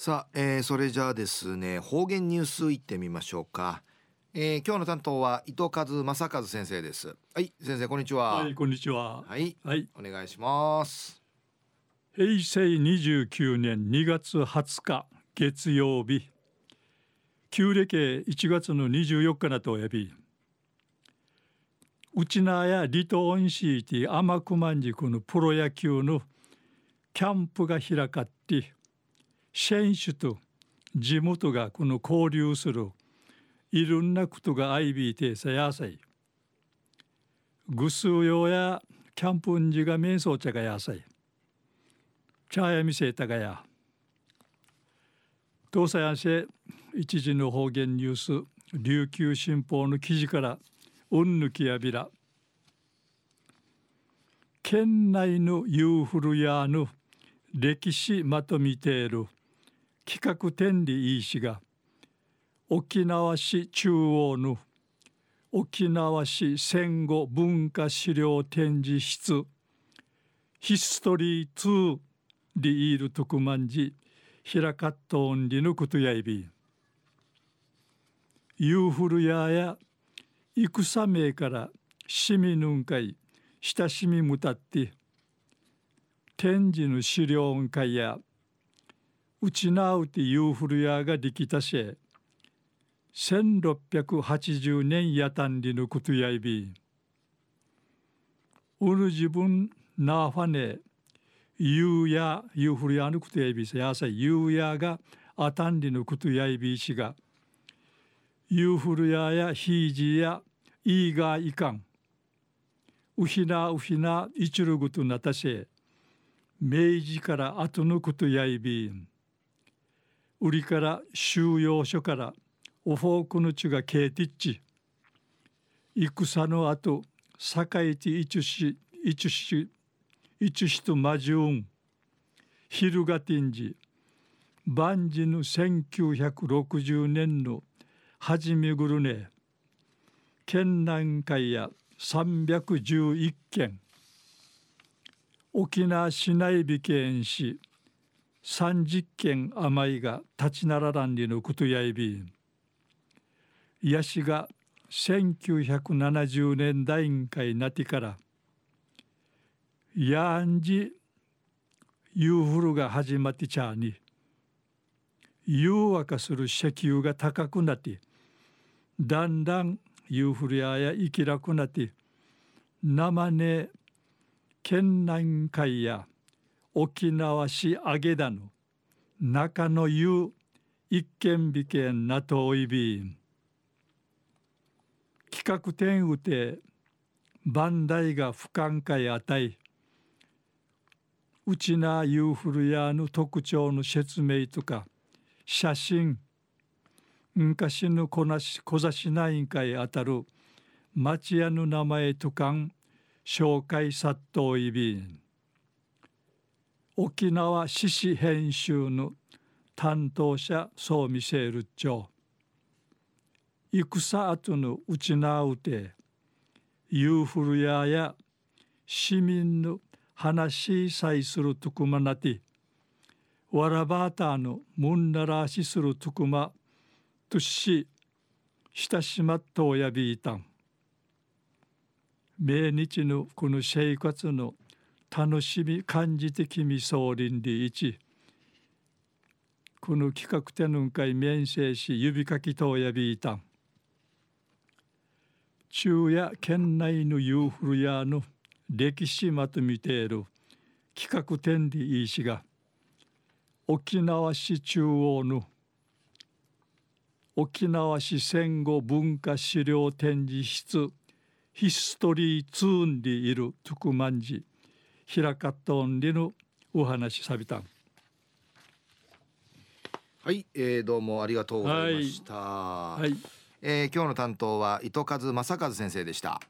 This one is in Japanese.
さあ、えー、それじゃあですね方言ニュースいってみましょうか、えー、今日の担当は伊藤和正和先生です。はい先生こんにちは。はいこんにちは。はい、はい。お願いします。平成29年2月20日月曜日。旧暦1月の24日なとおやび。うちなや離島恩シーティ天熊塾のプロ野球のキャンプが開かって選手と地元がこの交流するいろんなことが相びいてさやさい。ぐすうようやキャンプんじが瞑想茶がやさい。茶屋見せたがや。東西安市一時の方言ニュース琉球新報の記事からうんぬきやびら。県内のユーフルヤーの歴史まとめている。企画展理いいしが沖縄市中央の沖縄市戦後文化資料展示室ヒストリー2でいる特万寺平かっとんりのことやいびユーフルヤーや戦名から市民ぬんかい親しみむたって展示の資料会やうちなうてユーフルヤーができたし1680年やたんりのことやいび。うぬ自分なファネユーやユーフルヤーのことやいびせ。やさいユーヤーがあたんりのことやいびしが。ユーフルヤーやヒージーやイーガーいかん。ウヒナウヒナイチュルグとなたせ。明治から後のことやいび。ん売りから収容所からおフォークの地がケーティッチ戦の後栄えて一し一し一しとマジュンヒルガティンジ万事の1960年の初めぐるね県南海や311件沖縄市内美県市30件余りが立ちならんりのことやいびん。癒しが1970年代員会なってからやんじユーフルが始まってちゃに誘惑する石油が高くなってだんだんユーフルヤや生きらくなって生根県南海や沖縄市揚げ田の中の湯一軒美県なとおいびん。企画展うて万代が不寛解あたい。うちなユーフルヤの特徴の説明とか写真昔のこなし小座しないんかいあたる町屋の名前とかん紹介殺到いびん。沖縄獅子編集の担当者そう見せるっちょ戦後のうちなうてユーフルヤや市民の話しさいするとくまなてわらばたのむんならしするとくまとし親しまっとやびいたん。命日のこの生活の楽しみ感じて君総林で一この企画展の会面生し指かきとやびいたん。中や県内のユーフルヤの歴史まとめている。企画展でいいしが。沖縄市中央の沖縄市戦後文化資料展示室ヒストリーツーンでいるトゥクマンジ平かとんりのお話さびたん。はい、えー、どうもありがとうございました、はい。えー今日の担当は糸数正和先生でした